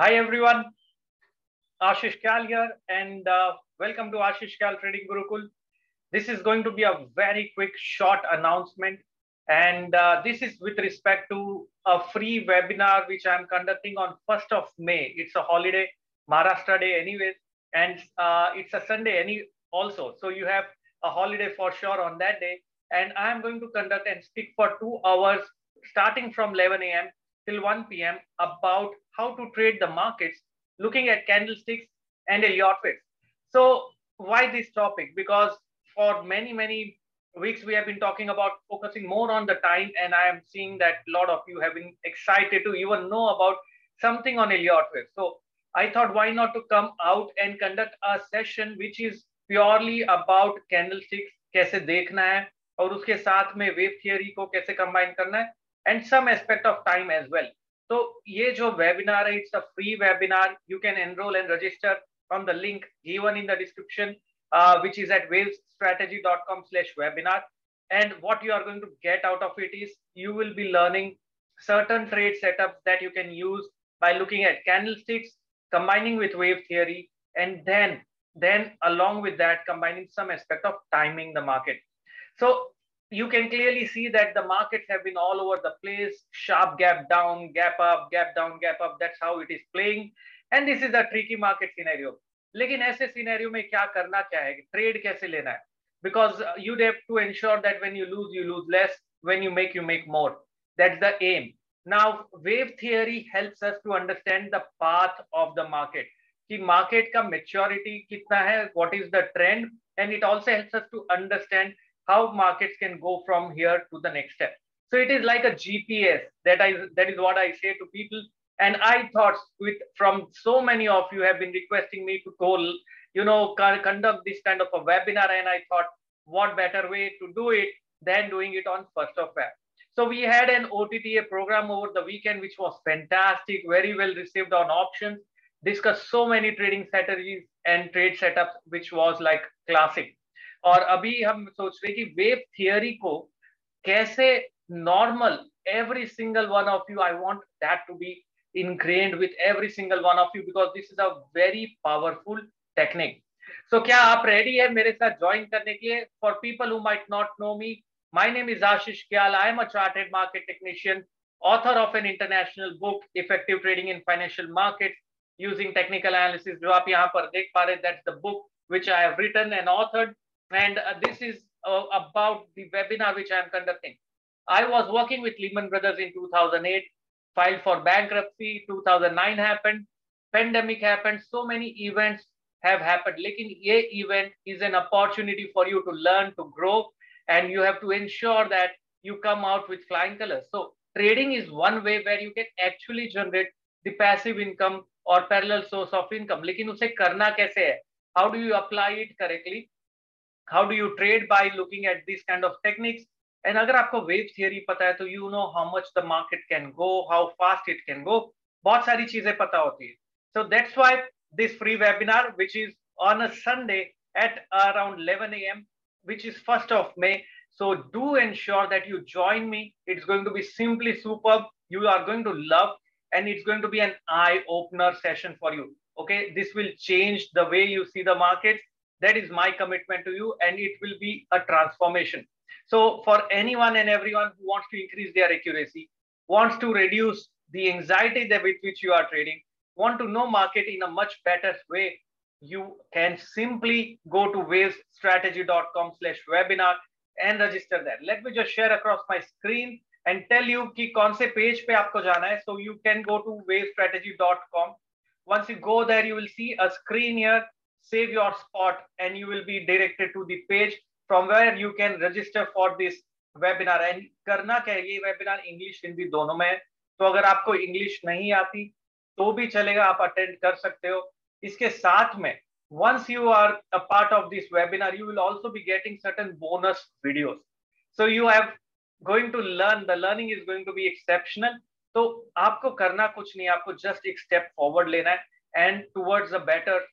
Hi everyone, Ashish Kyal here and uh, welcome to Ashish Kyal Trading Gurukul. This is going to be a very quick short announcement and uh, this is with respect to a free webinar which I'm conducting on 1st of May. It's a holiday, Maharashtra Day anyways and uh, it's a Sunday any also. So you have a holiday for sure on that day and I'm going to conduct and speak for two hours starting from 11 a.m till 1 p.m. about how to trade the markets looking at candlesticks and Elliott waves. So why this topic? Because for many, many weeks we have been talking about focusing more on the time and I am seeing that a lot of you have been excited to even know about something on Elliott waves. So I thought why not to come out and conduct a session which is purely about candlesticks कैसे देखना है और उसके साथ में wave theory को कैसे combine करना है and some aspect of time as well तो ये जो वेबिनार है it's a free webinar you can enrol and register from the link given in the description which is at wavesstrategy.com slash webinar and what you are going to get out of it is you will be learning certain trade setups that you can use by looking at candlesticks combining with wave theory and then then along with that combining some aspect of timing the market so you can clearly see that the markets have been all over the place sharp gap down gap up gap down gap up that's how it is playing and this is a tricky market scenario लेकिन ऐसे scenario में क्या करना क्या है trade कैसे लेना है because you have to ensure that when you lose you lose less when you make you make more that's the aim now wave theory helps us to understand the path of the market कि market का maturity कितना है what is the trend and it also helps us to understand how markets can go from here to the next step. So it is like a GPS. That I that is what I say to people. And I thought with from so many of you have been requesting me to go, you know, conduct this kind of a webinar. And I thought, what better way to do it than doing it on first of Feb. So we had an OTTA program over the weekend, which was fantastic, very well received on options, discussed so many trading strategies and trade setups, which was like classic. और अभी हम सोच रहे कि web theory को कैसे normal every single one of you I want that to be ingrained with every single one of you because this is a very powerful technique so क्या आप रेडी है मेरे साथ ज्वाइन करने के लिए? For people who might not know me my name is Ashish Kyal I am a chartered market technician author of an international book effective trading in financial market using technical analysis जो आप यहाँ पर देख पा रहे that the book which I have written and authored and uh, this is uh, about the webinar which I am conducting. I was working with Lehman Brothers in 2008, filed for bankruptcy, 2009 happened, pandemic happened, so many events have happened. Lekin ye event is an opportunity for you to learn, to grow, and you have to ensure that you come out with flying colors. So trading is one way where you can actually generate the passive income or parallel source of income. Lekin उसे करना कैसे है? How do you apply it correctly? How do you trade by looking at these kind of techniques? And agar aapko wave theory pata hai to you know how much the market can go how fast it can go. bahut sari cheeze pata hoti hai so that's why this free webinar which is on a sunday at around 11 a.m which is 1st of may. So do ensure that you join me. It's going to be simply superb. You are going to love and it's going to be an eye opener session for you. Okay? This will change the way you see the markets that is my commitment to you, and it will be a transformation. So, for anyone and everyone who wants to increase their accuracy, wants to reduce the anxiety that with which you are trading, want to know market in a much better way, you can simply go to wavestrategy.com slash webinar and register there. Let me just share across my screen and tell you ki kaun se page pe aapko jana hai. So you can go to wavestrategy.com. Once you go there, you will see a screen here save your spot and you will be directed to the page from where you can register for this webinar and करना क्या है webinar English दोनों में है तो अगर आपको English नहीं आती तो भी चलेगा आप अटेंड कर सकते हो इसके साथ में once you are a part of this webinar you will also be getting certain bonus videos so you have going to learn the learning is going to be exceptional तो आपको करना कुछ नहीं आपको जस्ट एक स्टेप फॉरवर्ड लेना है and towards a better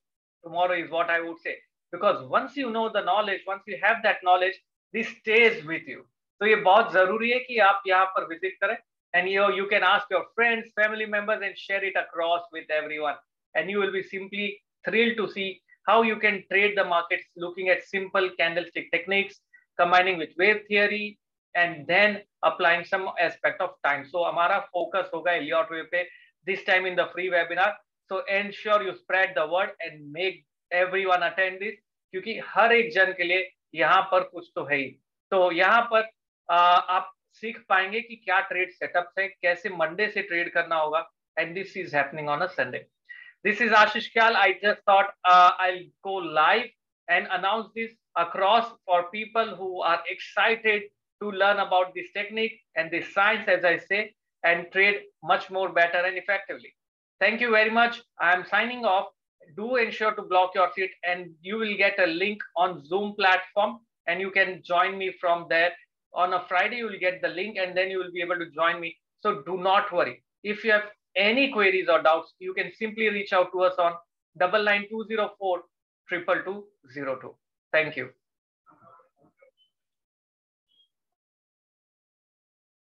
tomorrow is what I would say. Because once you know the knowledge, once you have that knowledge, this stays with you. तो ये बहुत जरूरी है कि आप यहाँ पर विजिट करें and you, you can ask your friends, family members, and share it across with everyone. And you will be simply thrilled to see how you can trade the markets looking at simple candlestick techniques, combining with wave theory, and then applying some aspect of time. So our focus hoga Elliott wave pe this time in the free webinar. So ensure you spread the word and make everyone attend this क्योंकि हर एक जन के लिए यहाँ पर कुछ तो है ही तो यहाँ पर आ, आप सीख पाएँगे कि क्या ट्रेड सेटअप्स है कैसे मंडे से ट्रेड करना होगा and this is happening on a Sunday This is Ashish Kyal. I just thought uh, I'll go live and announce this across for people who are excited to learn about this technique and this science, as I say, and trade much more better and effectively. Thank you very much. I am signing off. Do ensure to block your seat and you will get a link on Zoom platform and you can join me from there on a Friday, you will get the link and then you will be able to join me. So do not worry. If you have any queries or doubts, you can simply reach out to us on double nine two zero four triple two zero two. Thank you.